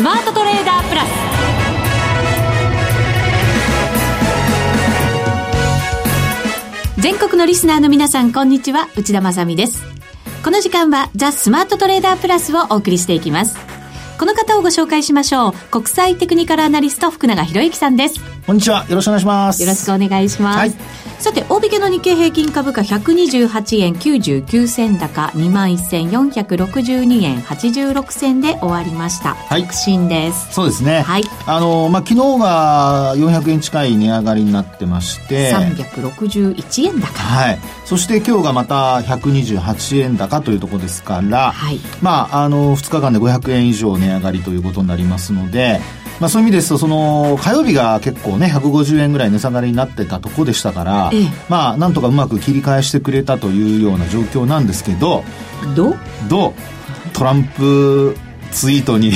スマートトレーダープラス。全国のリスナーの皆さんこんにちは。内田まさです。この時間はザ・スマートトレーダープラスをお送りしていきます。この方をご紹介しましょう。国際テクニカルアナリスト福永博之さんです。こんにちはよろしくお願いしますよろしくお願いします、はいさて、大引けの日経平均株価128円99銭高、21,462円86銭で終わりました。はい。確信です。そうですね。はい。あの、まあ、昨日が400円近い値上がりになってまして、361円高。はい。そして今日がまた128円高というところですから、はい。まあ、あの、2日間で500円以上値上がりということになりますので、まあ、そういう意味ですとその火曜日が結構ね150円ぐらい値下がりになってたとこでしたから、ええ、まあなんとかうまく切り返してくれたというような状況なんですけどど？ど？トランプツイートに。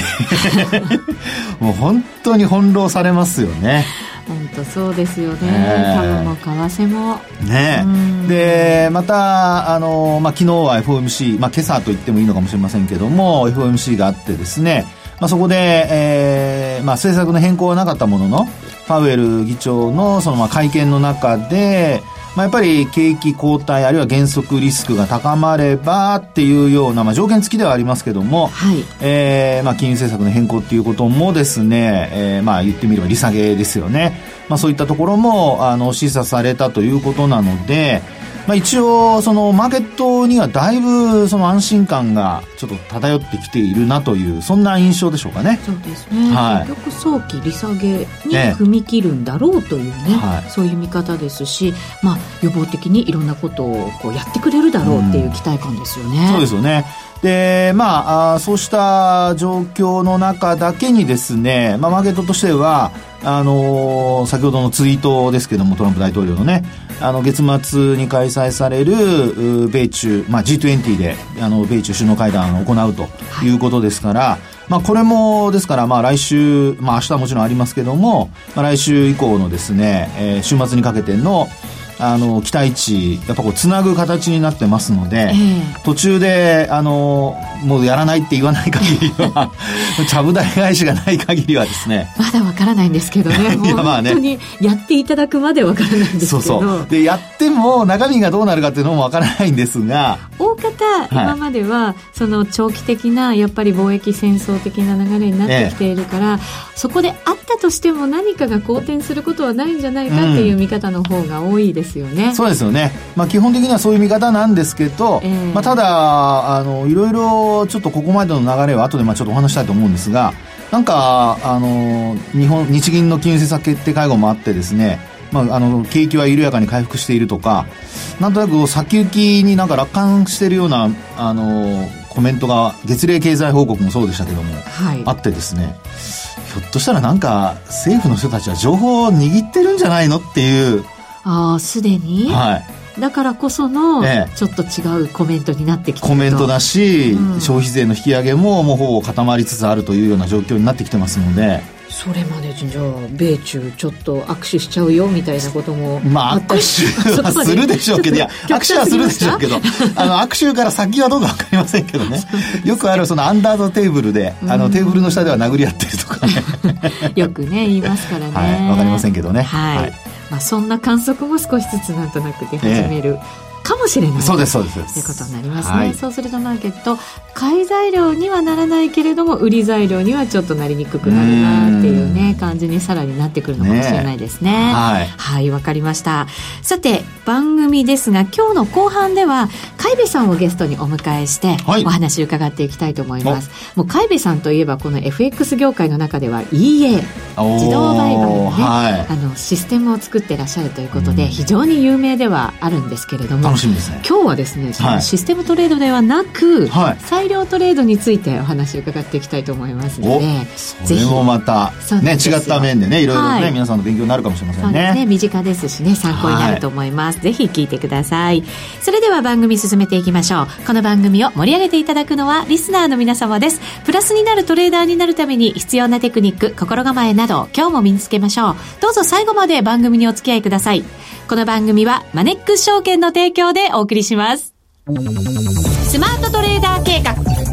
もう本当に翻弄されますよね。本当そうですよね、え。ー、株も為替も。ね、でまたあの、まあ、昨日は FOMC、まあ、今朝と言ってもいいのかもしれませんけども FOMC があってですねまあ、そこで、えーまあ、政策の変更はなかったもののパウエル議長のそのまあ会見の中で、まあ、やっぱり景気後退あるいは減速リスクが高まればっていうような、まあ、条件付きではありますけども、はい。えーまあ、金融政策の変更っていうこともですね、えーまあ、言ってみれば利下げですよね、まあ、そういったところもあの示唆されたということなので、まあ、一応そのマーケットにはだいぶその安心感がちょっと漂ってきているなというそんな印象でしょうかね。そうですね、はい、結局早期利下げに踏み切るんだろうというね、はい、そういう見方ですし、まあ、予防的にいろんなことをこうやってくれるだろうっていう期待感ですよね、うん、そうですよねで、まあ、あそうした状況の中だけにですね、まあ、マーケットとしては、あのー、先ほどのツイートですけども、トランプ大統領のね、あの、月末に開催される、米中、まあ、G20 で、あの、米中首脳会談を行うとい。うことですから、はい、まあ、これも、ですから、まあ、来週、まあ、明日はもちろんありますけども、まあ、来週以降のですね、えー、週末にかけての、あの期待値やっぱこうつなぐ形になってますので、えー、途中であのもうやらないって言わない限りは ちゃぶ台返しがない限りはですね。まだわからないんですけどね。いやまあね。本当にやっていただくまでわからないんですけど。そうそう。でやっても中身がどうなるかっていうのもわからないんですが大方今までは、その長期的なやっぱり貿易戦争的な流れになってきているから、えー、そこであったとしても何かが好転することはないんじゃないかっていう見方の方が多いですよね。そうですよね。まあ基本的にはそういう見方なんですけど、えー、まあただ、あの、いろいろちょっとここまでの流れは後でまあちょっとお話したいと思うんですが、なんか、あの、日本、日銀の金融政策決定会合もあってですね、まあ、あの、景気は緩やかに回復しているとか、なんとなく先行きになんか楽観しているような、あの、コメントが、月例経済報告もそうでしたけども、はい、あってですね、ひょっとしたらなんか政府の人たちは情報を握ってるんじゃないのっていう。ああすでに？はい。だからこその、ちょっと違うコメントになってきてコメントだし、うん、消費税の引き上げももうほぼ固まりつつあるというような状況になってきてますのでそれまでじゃあ米中ちょっか握手しちゃうよみたいなこともまあ 握手はするでしょうけどいや握手はするでしょうけどあの握手から先はどうか分かりませんけどね。よくあるそのアンダードテーブルであのテーブルの下では殴り合ってるとかね。よくね言いますからね、はい、分かりませんけどね。はい、はい。まあ、そんな観測も少しずつなんとなく出始める、かもしれない。そうですそうです。ということになりますね、はい、そうするとマーケット買い材料にはならないけれども売り材料にはちょっとなりにくくなるなっていうね感じにさらになってくるのかもしれないですね、ね、はい。わ、はい、かりました。さて番組ですが今日の後半では海部さんをゲストにお迎えしてお話伺っていきたいと思います、はい、もう海部さんといえばこの FX 業界の中では EA 自動売買のね、はい、あのシステムを作ってらっしゃるということで非常に有名ではあるんですけれども楽しみですね。今日はですねそのシステムトレードではなく、はい、裁量トレードについてお話を伺っていきたいと思いますのでそれもまた、ね、違った面でねいろいろね、はい、皆さんの勉強になるかもしれませんね。そうですね身近ですしね参考になると思います、はい、ぜひ聞いてください。それでは番組進めていきましょう。この番組を盛り上げていただくのはリスナーの皆様です。プラスになるトレーダーになるために必要なテクニック心構えなど今日も身につけましょう。どうぞ最後まで番組にお付き合いください。この番組はマネックス証券の提供でお送りします。スマートトレーダー計画、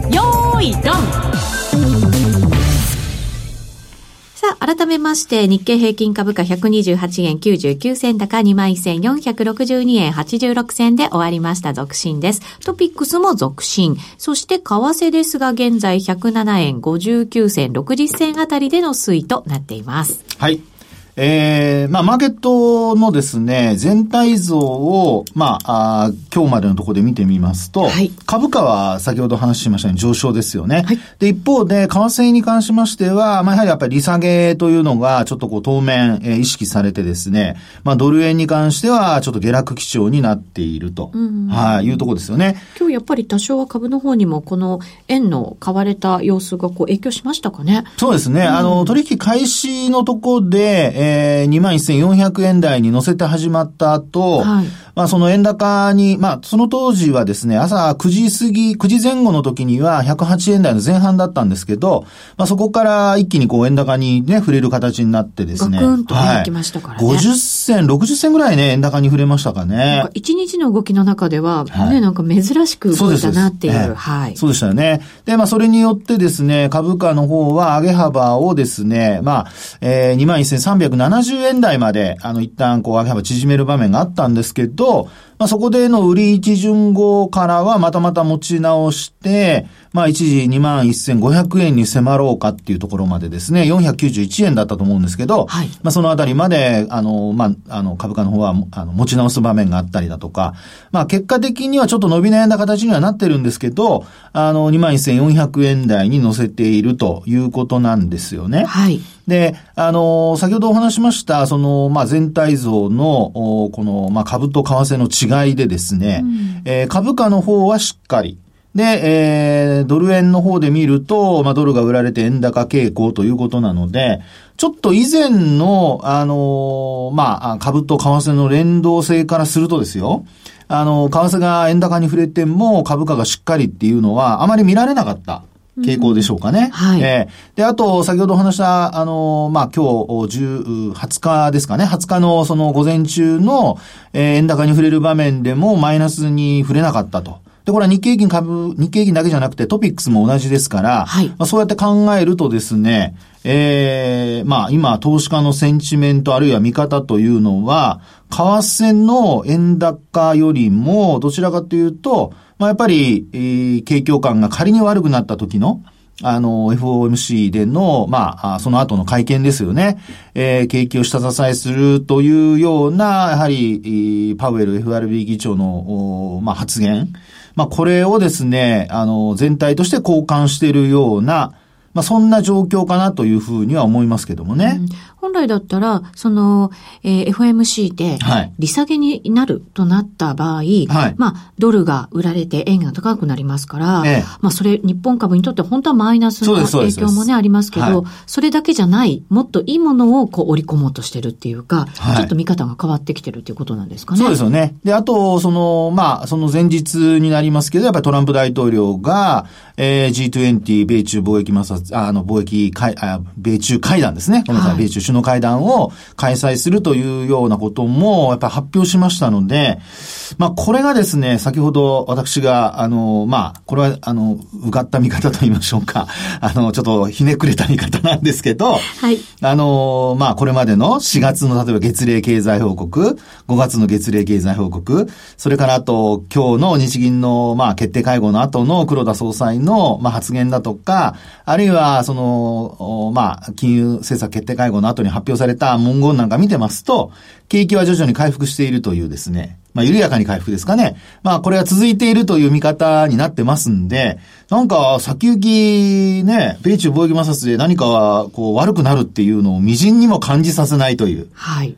よーい、ドンさあ、改めまして、日経平均株価128円99銭高21,462円86銭で終わりました続伸です。トピックスも続伸。そして、為替ですが、現在107円59銭60銭あたりでの推移となっています。はい。えー、まあ、マーケットのですね、全体像を、まあ、あ今日までのところで見てみますと、はい、株価は先ほど話しましたように上昇ですよね。はい、で、一方で、為替に関しましては、まあ、やはりやっぱり利下げというのが、ちょっとこう、当面、えー、意識されてですね、まあ、ドル円に関しては、ちょっと下落基調になっていると、はい、いうところですよね。今日やっぱり多少は株の方にも、この円の買われた様子がこう、影響しましたかね？そうですね。あの、取引開始のところで、えー、21,400円台に乗せて始まった後、はい、まあその円高に、まあその当時はですね、朝9時過ぎ、9時前後の時には108円台の前半だったんですけど、まあそこから一気にこう円高にね、触れる形になってですね。ガクンとね、きましたからね。50銭、60銭ぐらいね、円高に触れましたかね。一日の動きの中では、ね、はい、なんか珍しく動いたなっていうはい。そうでしたよね。で、まあそれによってですね、株価の方は上げ幅をですね、まあ、えー、21,370円台まで、あの、一旦こう上げ幅縮める場面があったんですけど、とまあ、そこでの売り一巡後からはまたまた持ち直して、まあ一時21,500円に迫ろうかっていうところまでですね、491円だったと思うんですけど、はい、まあそのあたりまで、あの、まあ、あの、株価の方は、あの、持ち直す場面があったりだとか、まあ結果的にはちょっと伸び悩んだ形にはなってるんですけど、あの、21,400円台に乗せているということなんですよね。はい。で、あの、先ほどお話しました、その、まあ、全体像の、この、まあ、株と為替の違いでですね、うん、えー、株価の方はしっかり、で、えー、ドル円の方で見ると、まあ、ドルが売られて円高傾向ということなので、ちょっと以前の、あのー、まあ、株と為替の連動性からするとですよ、あの、為替が円高に触れても株価がしっかりっていうのはあまり見られなかった。傾向でしょうかね。はい。えー、で、あと、先ほどお話した、あの、まあ、今日、10、20日ですかね。20日のその午前中の、えー、円高に触れる場面でもマイナスに触れなかったと。で、これは日経平均株、日経平均だけじゃなくてトピックスも同じですから、はい、まあ、そうやって考えるとですね、ええー、まあ今、投資家のセンチメントあるいは見方というのは、為替の円高よりも、どちらかというと、まあやっぱり、えー、景況感が仮に悪くなった時の、あの、FOMC での、まあ、その後の会見ですよね。えー、景気を下支えするというような、やはり、パウエル FRB 議長の、まあ、発言。まあ、これをですね、あの、全体として交換しているような、まあ、そんな状況かなというふうには思いますけどもね。うん、本来だったら、その、えー、FMC で、利下げになるとなった場合、はい、まあ、ドルが売られて円が高くなりますから、ええ、まあ、それ、日本株にとって本当はマイナスの影響もね、ありますけど、はい、それだけじゃない、もっといいものをこう織り込もうとしてるっていうか、はい、ちょっと見方が変わってきてるっていうことなんですかね。そうですよね。で、あと、その、まあ、その前日になりますけど、やっぱりトランプ大統領が、えー、G20、米中貿易摩擦、あの、貿易会、あ、米中会談ですね。米中首脳会談を開催するというようなことも、やっぱり発表しましたので、まあ、これがですね、先ほど私が、あの、まあ、これは、あの、うがった見方と言いましょうか。あの、ちょっとひねくれた見方なんですけど、はい。あの、まあ、これまでの4月の、例えば月例経済報告、5月の月例経済報告、それからあと、今日の日銀の、まあ、決定会合の後の黒田総裁のの、まあ、発言だとか、あるいは、はその、まあ、金融政策決定会合の後に発表された文言なんか見てますと、景気は徐々に回復しているというですね、まあ、緩やかに回復ですかね。まあ、これが続いているという見方になってますんで、なんか、先行き、ね、米中貿易摩擦で何か、こう、悪くなるっていうのを微塵にも感じさせないという。はい。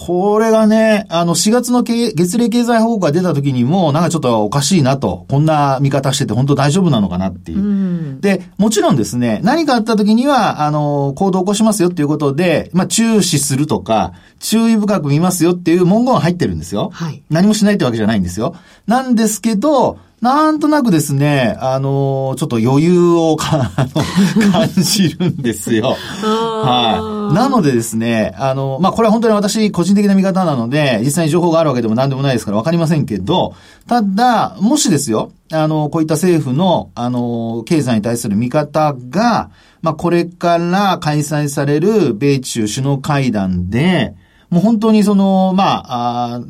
これがね、あの、4月の月例経済報告が出た時にも、なんかちょっとおかしいなと、こんな見方してて本当大丈夫なのかなっていう。うん、で、もちろんですね、何かあった時には、あの、行動を起こしますよっていうことで、まあ、注視するとか、注意深く見ますよっていう文言は入ってるんですよ。はい。何もしないってわけじゃないんですよ。なんですけど、なんとなくですね、あの、ちょっと余裕をか、あの、感じるんですよ。はい。なのでですね、あの、まあ、これは本当に私個人的な見方なので、実際に情報があるわけでも何でもないですからわかりませんけど、ただ、もしですよ、あの、こういった政府の、あの、経済に対する見方が、まあ、これから開催される米中首脳会談で、もう本当にその、まあ、あ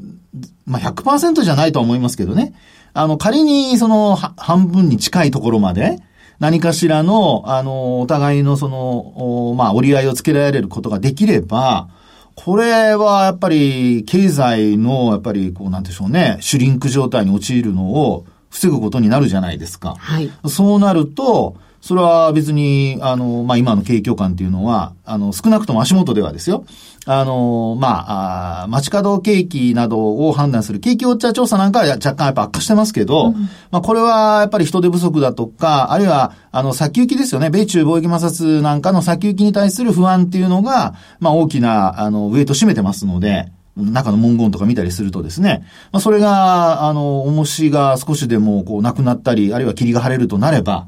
まあ100%じゃないとは思いますけどね。あの、仮にその半分に近いところまで、何かしらの、あの、お互いのその、まあ、折り合いをつけられることができれば、これはやっぱり経済の、やっぱりこうなんでしょうね、シュリンク状態に陥るのを防ぐことになるじゃないですか。はい。そうなると、それは別に、あの、まあ、今の景況感っていうのは、あの、少なくとも足元ではですよ。あの、まあ、あ街角景気などを判断する景気ウォッチャー調査なんかは若干やっぱ悪化してますけど、うん、まあ、これはやっぱり人手不足だとか、あるいは、あの、先行きですよね。米中貿易摩擦なんかの先行きに対する不安っていうのが、まあ、大きな、あの、ウェイト占めてますので、中の文言とか見たりするとですね、まあ、それが、あの、重しが少しでもこうなくなったり、あるいは霧が晴れるとなれば、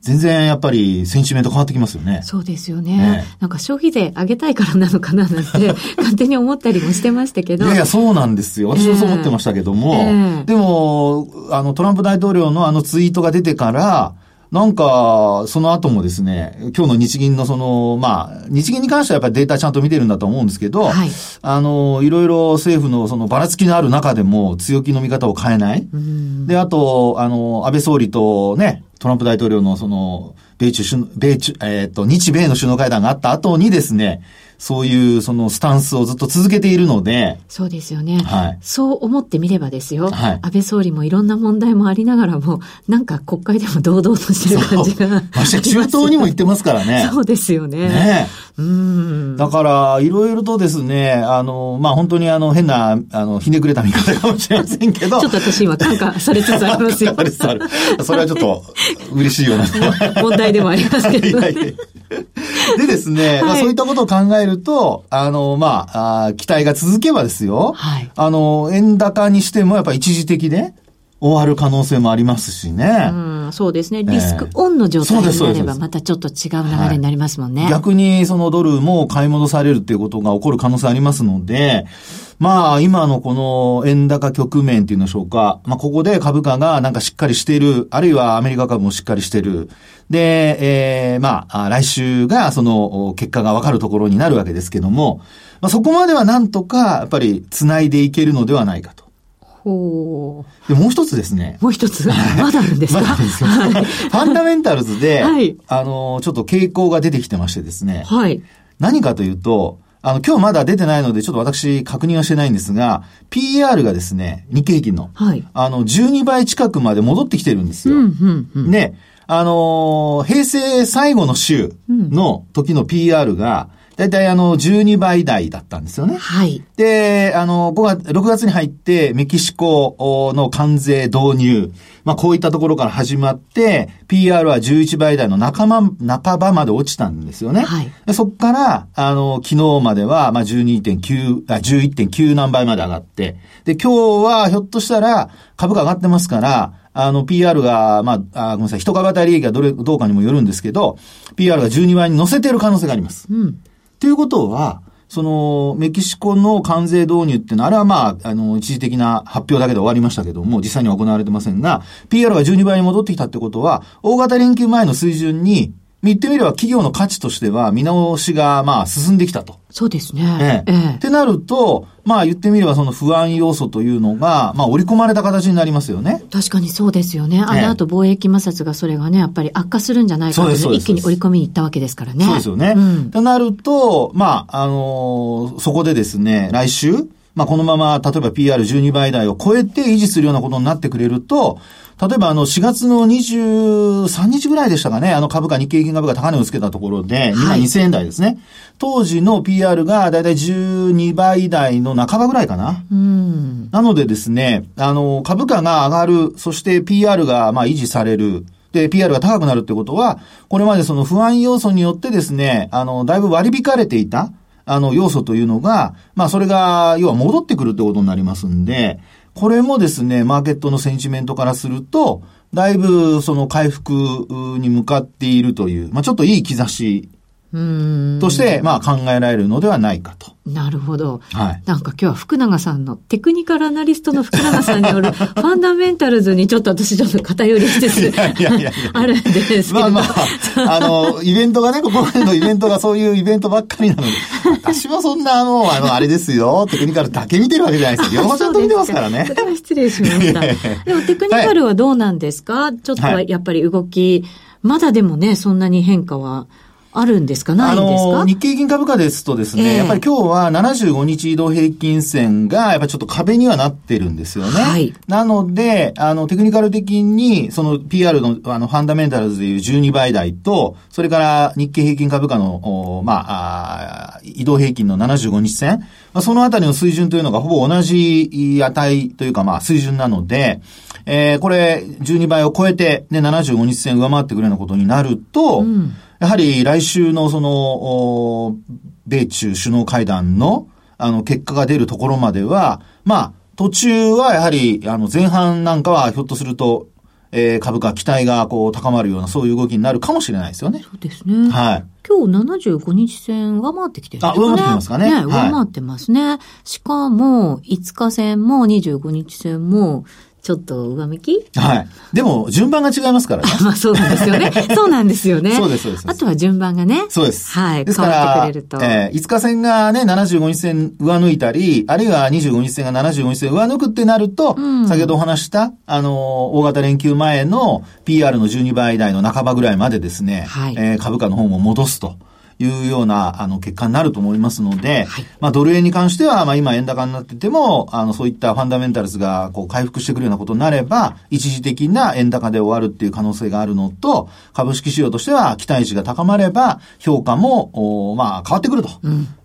全然やっぱりセンチメント変わってきますよね。そうですよね。ねなんか消費税上げたいからなのかななんて 勝手に思ったりもしてましたけど。いやいや、そうなんですよ。私もそう思ってましたけども。えー、でも、あの、トランプ大統領のあのツイートが出てから、なんか、その後もですね、今日の日銀のその、まあ、日銀に関してはやっぱりデータちゃんと見てるんだと思うんですけど、はい、あの、いろいろ政府のそのばらつきのある中でも強気の見方を変えない。で、あと、あの、安倍総理とね、トランプ大統領のその、米中首、米中、えっ、ー、と、日米の首脳会談があった後にですね、そういうそのスタンスをずっと続けているので。そうですよね。はい。そう思ってみればですよ。はい。安倍総理もいろんな問題もありながらも、なんか国会でも堂々としてる感じがまして中東にも行ってますからね。そうですよね。ねうん。だから、いろいろとですね、あの、まあ、本当にあの、変な、あの、ひねくれた見方かもしれませんけど。ちょっと私今感化されつつありますよ。それはちょっと嬉しいような。問題でもありますけど、ね。でですね、はい、まあ、そういったことを考えると、あの、まあ、あ期待が続けばですよ。はい。あの、円高にしてもやっぱ一時的で、終わる可能性もありますしね。うん、そうですね。リスクオンの状態になれば、またちょっと違う流れになりますもんね。はい、逆にそのドルも買い戻されるっていうことが起こる可能性ありますので、まあ、今のこの円高局面っていうんでしょうか。まあ、ここで株価がなんかしっかりしている、あるいはアメリカ株もしっかりしている。で、えー、まあ、来週がその結果がわかるところになるわけですけども、まあ、そこまではなんとか、やっぱり繋いでいけるのではないかと。ほう。で、もう一つですね。もう一つまだあるんですか？まだあるんですよ。ファンダメンタルズで、はい、あの、ちょっと傾向が出てきてましてですね。はい。何かというと、あの、今日まだ出てないので、ちょっと私確認はしてないんですが、PR がですね、日経平均の、はい、あの、12倍近くまで戻ってきてるんですよ。うんうんうん、で、あのー、平成最後の週の時の PR が、だいたいあの、12倍台だったんですよね。はい。で、あの、5月、6月に入って、メキシコの関税導入。まあ、こういったところから始まって、PR は11倍台の仲間、半ばまで落ちたんですよね。はい。でそこから、あの、昨日までは、まあ、12.9、あ、11.9何倍まで上がって、で、今日はひょっとしたら株価上がってますから、あの、PR が、まあ、あごめんなさい、一株当たり利益がどれ、どうかにもよるんですけど、PR が12倍に乗せてる可能性があります。うん。ということは、その、メキシコの関税導入っていうのは、あれはまあ、あの、一時的な発表だけで終わりましたけども、実際には行われてませんが、PR が12倍に戻ってきたってことは、大型連休前の水準に言ってみれば企業の価値としては見直しがまあ進んできたと。そうですね。ええ。ええ、ってなると、まあ言ってみればその不安要素というのが、まあ織り込まれた形になりますよね。確かにそうですよね。あの後貿易摩擦がそれがね、やっぱり悪化するんじゃないかと一気に織り込みに行ったわけですからね。そうですよね。うん、となると、まあ、あのー、そこでですね、来週、まあこのまま例えば PR12 倍台を超えて維持するようなことになってくれると、例えばあの4月の23日ぐらいでしたかね、あの株価、日経平均株価高値をつけたところで、2万2000円台ですね。はい、当時の PR がだいたい12倍台の半ばぐらいかな。うん、なのでですね、あの、株価が上がる、そして PR がまあ維持される。で、PR が高くなるってことは、これまでその不安要素によってですね、あの、だいぶ割り引かれていた、あの、要素というのが、まあ、それが、要は戻ってくるってことになりますんで、これもですね、マーケットのセンチメントからすると、だいぶその回復に向かっているという、まあちょっといい兆しとして、まあ考えられるのではないかと。なるほど。はい。なんか今日は福永さんの、テクニカルアナリストの福永さんによる、ファンダメンタルズにちょっと私ちょっと偏りしてす。いやいやいやあるんですけど。まあまあ、あの、イベントがね、ここまでのイベントがそういうイベントばっかりなので、私はそんなあの、あの、あれですよ、テクニカルだけ見てるわけじゃないですよ。両方ちゃんと見てますからね。それは失礼しました。でもテクニカルはどうなんですか、はい、ちょっとやっぱり動き、まだでもね、そんなに変化は。あるんですか？ないんですか？日経平均株価ですとですね、えー、やっぱり今日は75日移動平均線が、やっぱりちょっと壁にはなってるんですよね。はい。なので、あの、テクニカル的に、その PR の、あの、ファンダメンタルズでいう12倍台と、それから日経平均株価の、まあ、あ移動平均の75日線、まあ、そのあたりの水準というのがほぼ同じ値というか、まあ、水準なので、えー、これ、12倍を超えて、ね、75日線上回ってくるようなことになると、うんやはり来週のその、米中首脳会談の、あの、結果が出るところまでは、まあ、途中はやはり、あの、前半なんかはひょっとすると、えー、株価期待がこう高まるようなそういう動きになるかもしれないですよね。そうですね。はい。今日75日線上回ってきてるんですかね。あ、上回ってますかね。ね、上回ってますね。はい、しかも、5日線も25日線も、ちょっと上向き？はい。でも、順番が違いますからね。まあ、そうなんですよね。そうなんですよね。そうです、そうです。あとは順番がね。そうです。はい。ですから、えー、5日線がね、75日線上抜いたり、あるいは25日線が75日線上抜くってなると、うん、先ほどお話した、あの、大型連休前の PR の12倍台の半ばぐらいまでですね、はい、えー、株価の方も戻すと。いうような、あの、結果になると思いますので、はい、まあ、ドル円に関しては、まあ、今円高になってても、あの、そういったファンダメンタルズが、こう、回復してくるようなことになれば、一時的な円高で終わるっていう可能性があるのと、株式市場としては、期待値が高まれば、評価も、おまあ、変わってくると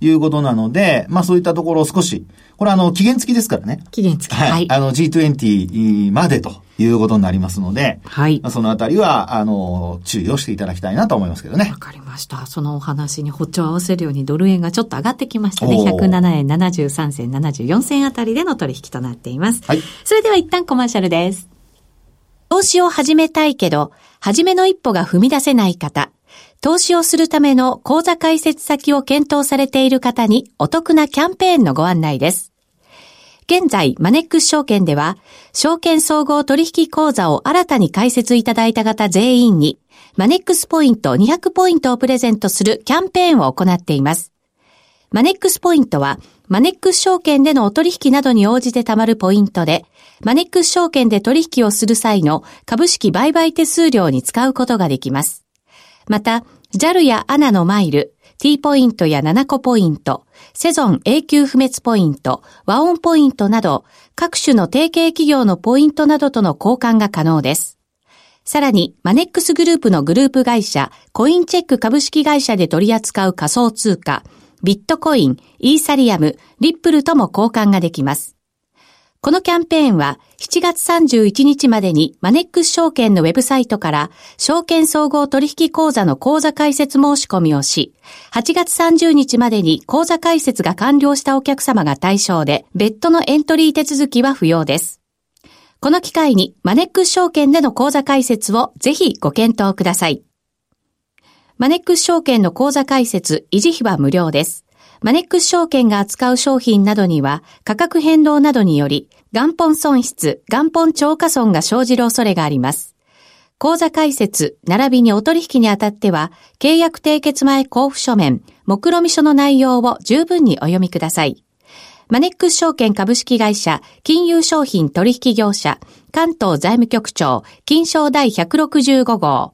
いうことなので、うん、まあ、そういったところを少し、これあの、期限付きですからね。期限付き。はい。あの、G20 までということになりますので、はい。まあ、そのあたりは、あの、注意をしていただきたいなと思いますけどね。わかりました。そのお話に歩調を合わせるようにドル円がちょっと上がってきましたね。107円73銭74銭あたりでの取引となっています。はい。それでは一旦コマーシャルです。投資を始めたいけど、初めの一歩が踏み出せない方、投資をするための口座開設先を検討されている方にお得なキャンペーンのご案内です。現在、マネックス証券では、証券総合取引口座を新たに開設いただいた方全員に、マネックスポイント200ポイントをプレゼントするキャンペーンを行っています。マネックスポイントは、マネックス証券でのお取引などに応じて貯まるポイントで、マネックス証券で取引をする際の株式売買手数料に使うことができます。また、JAL や ANA のマイル、T ポイントや7個ポイント、セゾン永久不滅ポイント、和音ポイントなど、各種の提携企業のポイントなどとの交換が可能です。さらに、マネックスグループのグループ会社、コインチェック株式会社で取り扱う仮想通貨、ビットコイン、イーサリアム、リップルとも交換ができます。このキャンペーンは7月31日までにマネックス証券のウェブサイトから証券総合取引口座の口座開設申し込みをし、8月30日までに口座開設が完了したお客様が対象で、別途のエントリー手続きは不要です。この機会にマネックス証券での口座開設をぜひご検討ください。マネックス証券の口座開設、維持費は無料です。マネックス証券が扱う商品などには価格変動などにより元本損失、元本超過損が生じる恐れがあります。口座開設、並びにお取引にあたっては、契約締結前交付書面、目論見書の内容を十分にお読みください。マネックス証券株式会社、金融商品取引業者、関東財務局長、金賞第165号。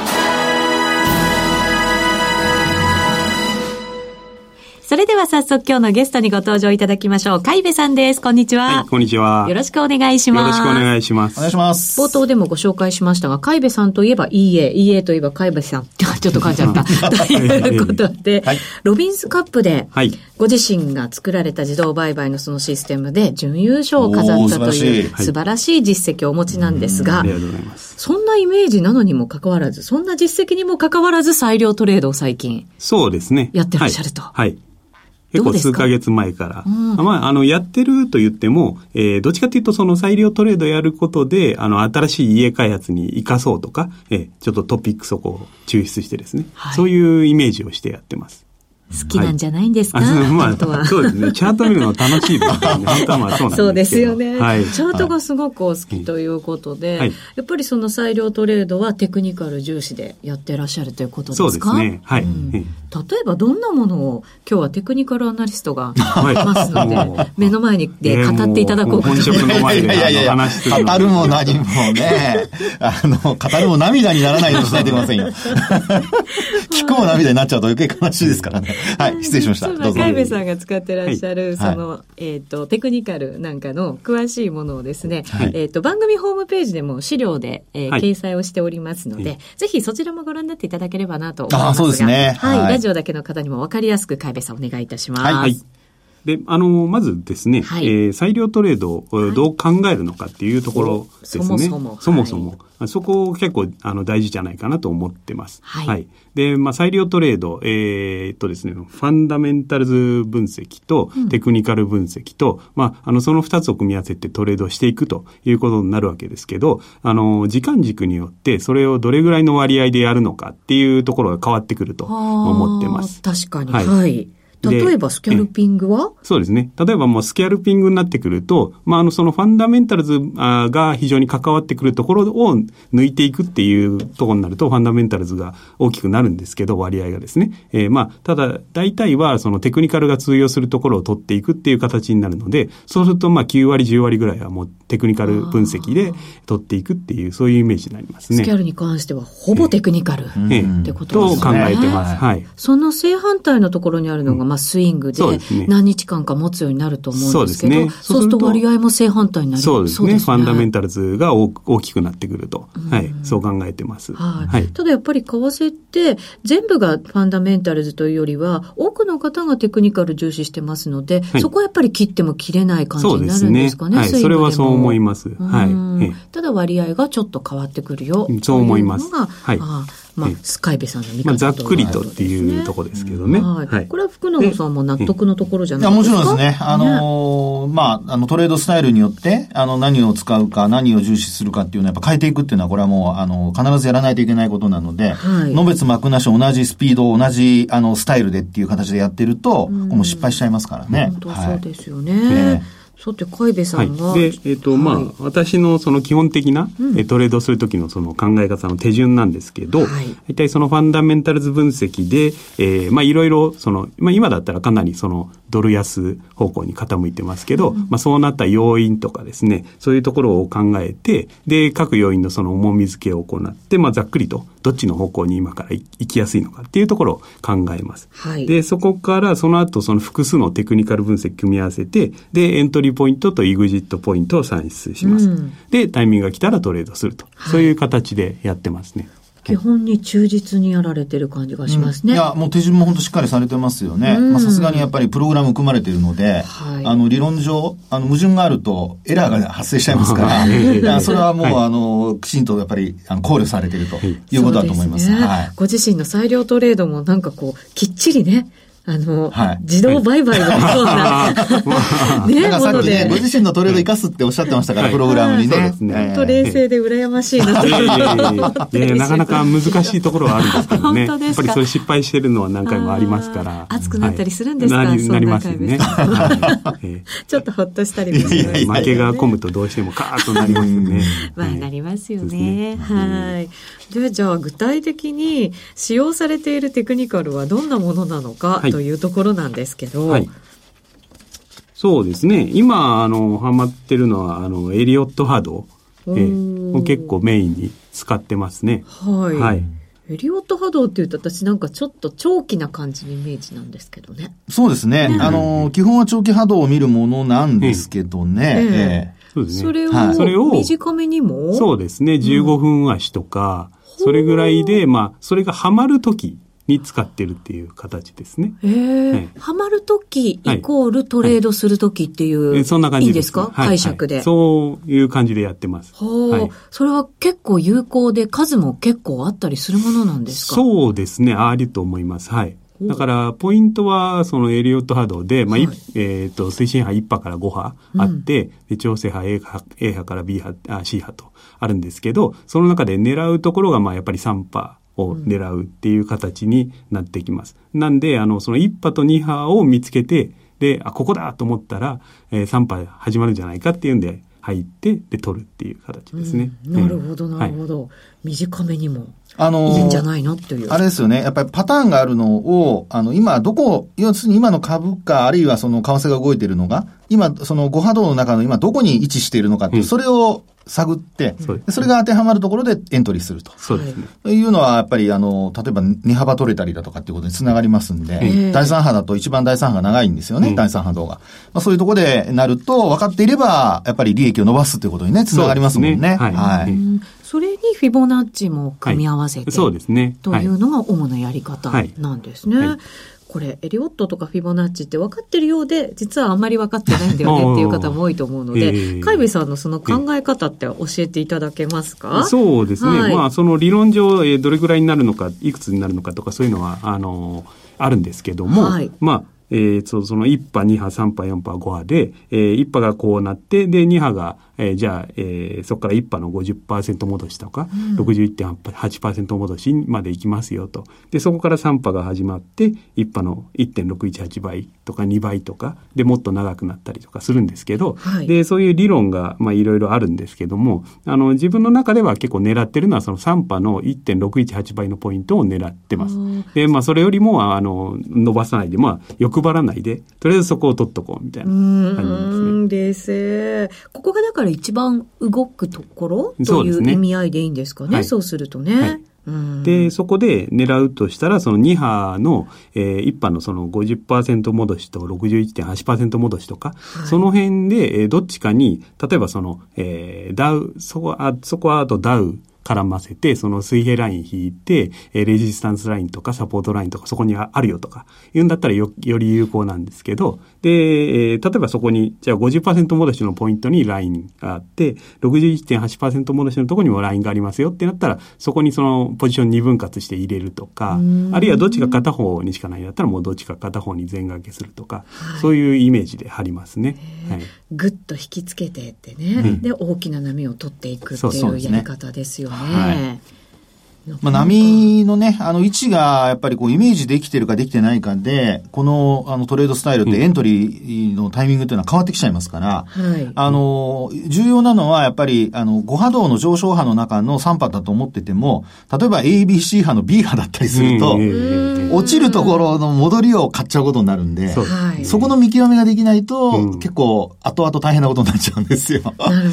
それでは早速今日のゲストにご登場いただきましょう。海部さんです。こんにちは。はい、こんにちは。よろしくお願いします。よろしくお願いします。お願いします。冒頭でもご紹介しましたが、海部さんといえば EA、EA といえば海部さん。ちょっと噛んじゃった。ということで、はい、ロビンスカップで、ご自身が作られた自動売買のそのシステムで準優勝を飾ったという素晴らしい実績をお持ちなんですが。そんなイメージなのにもかかわらず、そんな実績にもかかわらず裁量トレードを最近。そうですね。やってらっしゃると。はい結構数ヶ月前から。うん、まあ、あの、やってると言っても、えー、どっちかというとその裁量トレードやることで、あの、新しい家開発に生かそうとか、えー、ちょっとトピックそこを抽出してですね、はい、そういうイメージをしてやってます。好きなんじゃないんですか、はい、まあ、そうですね。チャート見るの楽しいですね。本当はまあそうなんですそうですよね、はい。チャートがすごくお好きということで、はい、やっぱりその裁量トレードはテクニカル重視でやってらっしゃるということですか？そうですね。はい、うん。例えばどんなものを今日はテクニカルアナリストがいますので、目の前にで語っていただこうかと。本職の前で話する。語るも何もね、あの、語るも涙にならないようにしないでくださいよ。聞くも涙になっちゃうと余計悲しいですからね。はい、失礼しました。どうぞ。海部さんが使ってらっしゃる、その、えっ、と、テクニカルなんかの詳しいものをですね、えっ、と、番組ホームページでも資料で、えー掲載をしておりますので、ぜひそちらもご覧になっていただければなと思いますが。あ、そうですね。はい。ラジオだけの方にも分かりやすく海部さんお願いいたします。はい。で、あの、まずですね、はい、えー、裁量トレードをどう考えるのかっていうところですね。はい、そもそも。そもそも。はい、そこ結構、あの、大事じゃないかなと思ってます。はい。はい、で、まあ、裁量トレード、えー、っとですね、ファンダメンタルズ分析とテクニカル分析と、うん、まあ、あの、その二つを組み合わせてトレードしていくということになるわけですけど、あの、時間軸によってそれをどれぐらいの割合でやるのかっていうところが変わってくると思ってます。確かに。はい。はい例えばスキャルピングは？そうですね。例えばもうスキャルピングになってくると、まあ、あの、そのファンダメンタルズが非常に関わってくるところを抜いていくっていうところになると、ファンダメンタルズが大きくなるんですけど、割合がですね。えー、まあ、ただ、大体はそのテクニカルが通用するところを取っていくっていう形になるので、そうするとまあ9割、10割ぐらいはもうテクニカル分析で取っていくっていう、そういうイメージになりますね。スキャルに関してはほぼテクニカル、えー、ってことですね。と考えてます。はい。その正反対のところにあるのが、まあ、スイングで、何日間か持つようになると思うんですけど、そうね。そうすると割合も正反対になりそうですね。ファンダメンタルズが大きくなってくると、はい、そう考えてます。はい。ただやっぱり為替って全部がファンダメンタルズというよりは、多くの方がテクニカル重視してますので、そこはやっぱり切っても切れない感じになるんですかね。はい、それはそう思います。はい。ただ割合がちょっと変わってくるよ。そう思います。はい。まあ、スカイベさんの見方、まあ、ざっくりとっていうところですけどね。はい。これは福永さんも納得のところじゃないですか？もちろんですね。あのまあ、あの、トレードスタイルによって、あの、何を使うか、何を重視するかっていうのはやっぱ変えていくっていうのは、これはもう、あの、必ずやらないといけないことなので、はい。のべつ幕なし同じスピード、同じ、あの、スタイルでっていう形でやってると、もう失敗しちゃいますからね。本当そうですよね。さて、海部さんが。はい、で、えっ、ー、と、はい、まあ、私のその基本的な、うん、トレードするときのその考え方の手順なんですけど、はい、大体そのファンダメンタルズ分析で、えー、まあ、いろいろ、その、まあ、今だったらかなりその、ドル安方向に傾いてますけど、うん、まあ、そうなった要因とかですね、そういうところを考えて、で、各要因のその重み付けを行って、まあ、ざっくりと、どっちの方向に今から行きやすいのかっていうところを考えます。はい、で、そこからその後その複数のテクニカル分析組み合わせて、で、エントリーポイントとイグジットポイントを算出します。うん、で、タイミングが来たらトレードすると。はい、そういう形でやってますね。基本に忠実にやられてる感じがしますね。うん、いや、もう手順も本当しっかりされてますよね。まあさすがにやっぱりプログラム組まれてるので、はい、あの理論上、あの矛盾があるとエラーが発生しちゃいますから、それはもう、はい、あの、きちんとやっぱりあの考慮されてるということだと思います。すね、はい、ご自身の裁量トレードもなんかこう、きっちりね、あの、はい、自動売買のような、ね、なんかさっきね、ご自身のトレード生かすっておっしゃってましたから、プログラムにね。本当冷静で羨ましいなとい なかなか難しいところはあるんですけどね。やっぱりそういう失敗してるのは何回もありますから。熱くなったりするんですか、なりますね。ちょっとほっとしたりもします。負けが込むとどうしてもカーッとなりますね。まあ、なりますよね。はい。で、じゃあ具体的に使用されているテクニカルはどんなものなのか、というところなんですけど、はい、そうですね。今、あの、ハマってるのは、あの、エリオット波動。えー、結構メインに使ってますね。はい。はい。エリオット波動っていうと私なんかちょっと長期な感じのイメージなんですけどね。そうですね。ねあの、基本は長期波動を見るものなんですけどね。えええそうですね。それを、はい、それを短めにも？そうですね。15分足とか、うん、それぐらいで、まあ、それがハマるときに使ってるっていう形ですね。ええー。はまるときイコールトレードするときっていう、はい、そんな感じいいですか、はい、解釈で、そういう感じでやってます。はい。それは結構有効で数も結構あったりするものなんですか？そうですね。ありと思います。はい。だから、ポイントは、そのエリオット波動で、まあ、はい、えっ、ー、と、推進波1波から5波あって、うん、で調整波 A 波 A 波から B 波、あ C 波とあるんですけど、その中で狙うところが、まあ、やっぱり3波。を狙うっていう形になってきます。うん、なんで、あの、その1波と2波を見つけて、で、あ、ここだと思ったら、えー、3波始まるんじゃないかっていうんで、入ってで取るっていう形ですね。うん、なるほどなるほど、はい、短めにもあのいいんじゃないの？っていう。あれですよね。やっぱりパターンがあるのを、あの、今、どこ、要するに今の株価、あるいはその為替が動いているのが、今、その5波動の中の今どこに位置しているのかっていう、うん、それを探って、それが当てはまるところでエントリーすると。そうですね。いうのは、やっぱり、あの、例えば、値幅取れたりだとかっていうことにつながりますんで、第三波だと一番第三波が長いんですよね、第三波動が。まあ、そういうところでなると、分かっていれば、やっぱり利益を伸ばすということにね、つながりますもんね。ねはい。はい、フィボナッチも組み合わせて、はい、そうですね。というのが主なやり方なんですね。はい。これ、エリオットとかフィボナッチって分かってるようで、実はあんまり分かってないんだよね っていう方も多いと思うので、えー、カイビさんのその考え方って教えていただけますか、そうですね。はい、まあ、その理論上、えー、どれぐらいになるのか、いくつになるのかとか、そういうのは、あのあるんですけども、はい、まあ、えー、その1波、2波、3波、4波、5波で、えー、1波がこうなって、で、2波が、えー、じゃあ、えー、そこから1波の50%戻しとか、うん、61.8%戻しまでいきますよと。で、そこから3波が始まって、1波の1.618倍とか2倍とか、で、もっと長くなったりとかするんですけど、はい、で、そういう理論が、まあ、いろいろあるんですけども、あの、自分の中では結構狙ってるのは、その3波の1.618倍のポイントを狙ってます。で、まあ、それよりも、あの、伸ばさないで、まあ、欲張らないで、とりあえずそこを取っとこうみたいな感じですね。です。ここがだから一番動くところという意味合いでいいんですかね？そう、ねはい、するとね。はい。で、そこで狙うとしたら、その2波の、えー、1波のその50%戻しと61.8%戻しとか、はい、その辺で、えー、どっちかに、例えばその、えー、ダウ、そこは、そこはあとダウ、絡ませて、その水平ライン引いて、えレジスタンスラインとかサポートラインとかそこにあるよとか言うんだったらよより有効なんですけど、で、えー、例えばそこに、じゃあ50%戻しのポイントにラインがあって、61.8%戻しのところにもラインがありますよってなったら、そこにそのポジション2分割して入れるとか、あるいはどっちか片方にしかないんだったらもうどっちか片方に全掛けするとか、はい、そういうイメージで貼りますね。はい、ぐっと引きつけてってね、うん、で大きな波を取っていくっていうやり方ですよよね。はいまあ、波のね、あの位置がやっぱりこうイメージできてるかできてないかで、このあのトレードスタイルってエントリーのタイミングっていうのは変わってきちゃいますから、はい、あの、重要なのはやっぱり、あの、5波動の上昇波の中の3波だと思ってても、例えば ABC 波の B 波だったりすると、落ちるところの戻りを買っちゃうことになるんで、そこの見極めができないと、結構後々大変なことになっちゃうんですよ。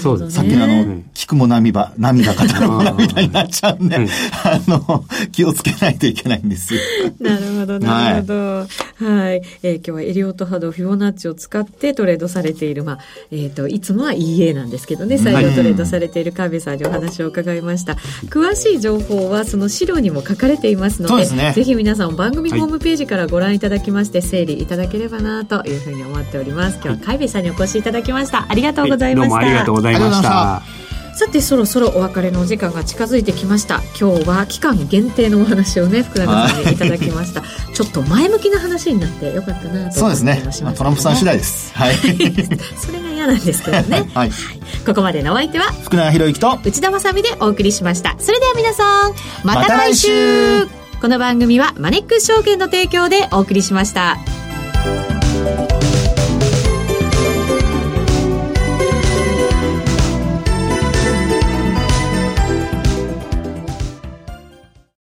そうですさっきのあの、菊も涙、涙かたも涙になっちゃうんで、あの、気をつけないといけないんですよ。なるほど、なるほど。はい。はい、えー、今日はエリオット波動、フィボナッチを使ってトレードされている、まあ、えっ、ー、と、いつもは EA なんですけどね、再度トレードされている川辺さんにお話を伺いました。詳しい情報はその資料にも書かれていますので、でね、ぜひ皆さん番組ホームページからご覧いただきまして、整理いただければなというふうに思っております。今日は川辺さんにお越しいただきました。ありがとうございました。はい、どうもありがとうございました。さてそろそろお別れのお時間が近づいてきました。今日は期間限定のお話をね福永さんにいただきました。ちょっと前向きな話になってよかったなとそうですね、まあ、トランプさん次第です。はい。それが嫌なんですけどね、はい、はい、ここまでのお相手は福永博之と内田まさでお送りしました。それでは皆さんまた来週。ま、来週。この番組はマネックス証券の提供でお送りしました。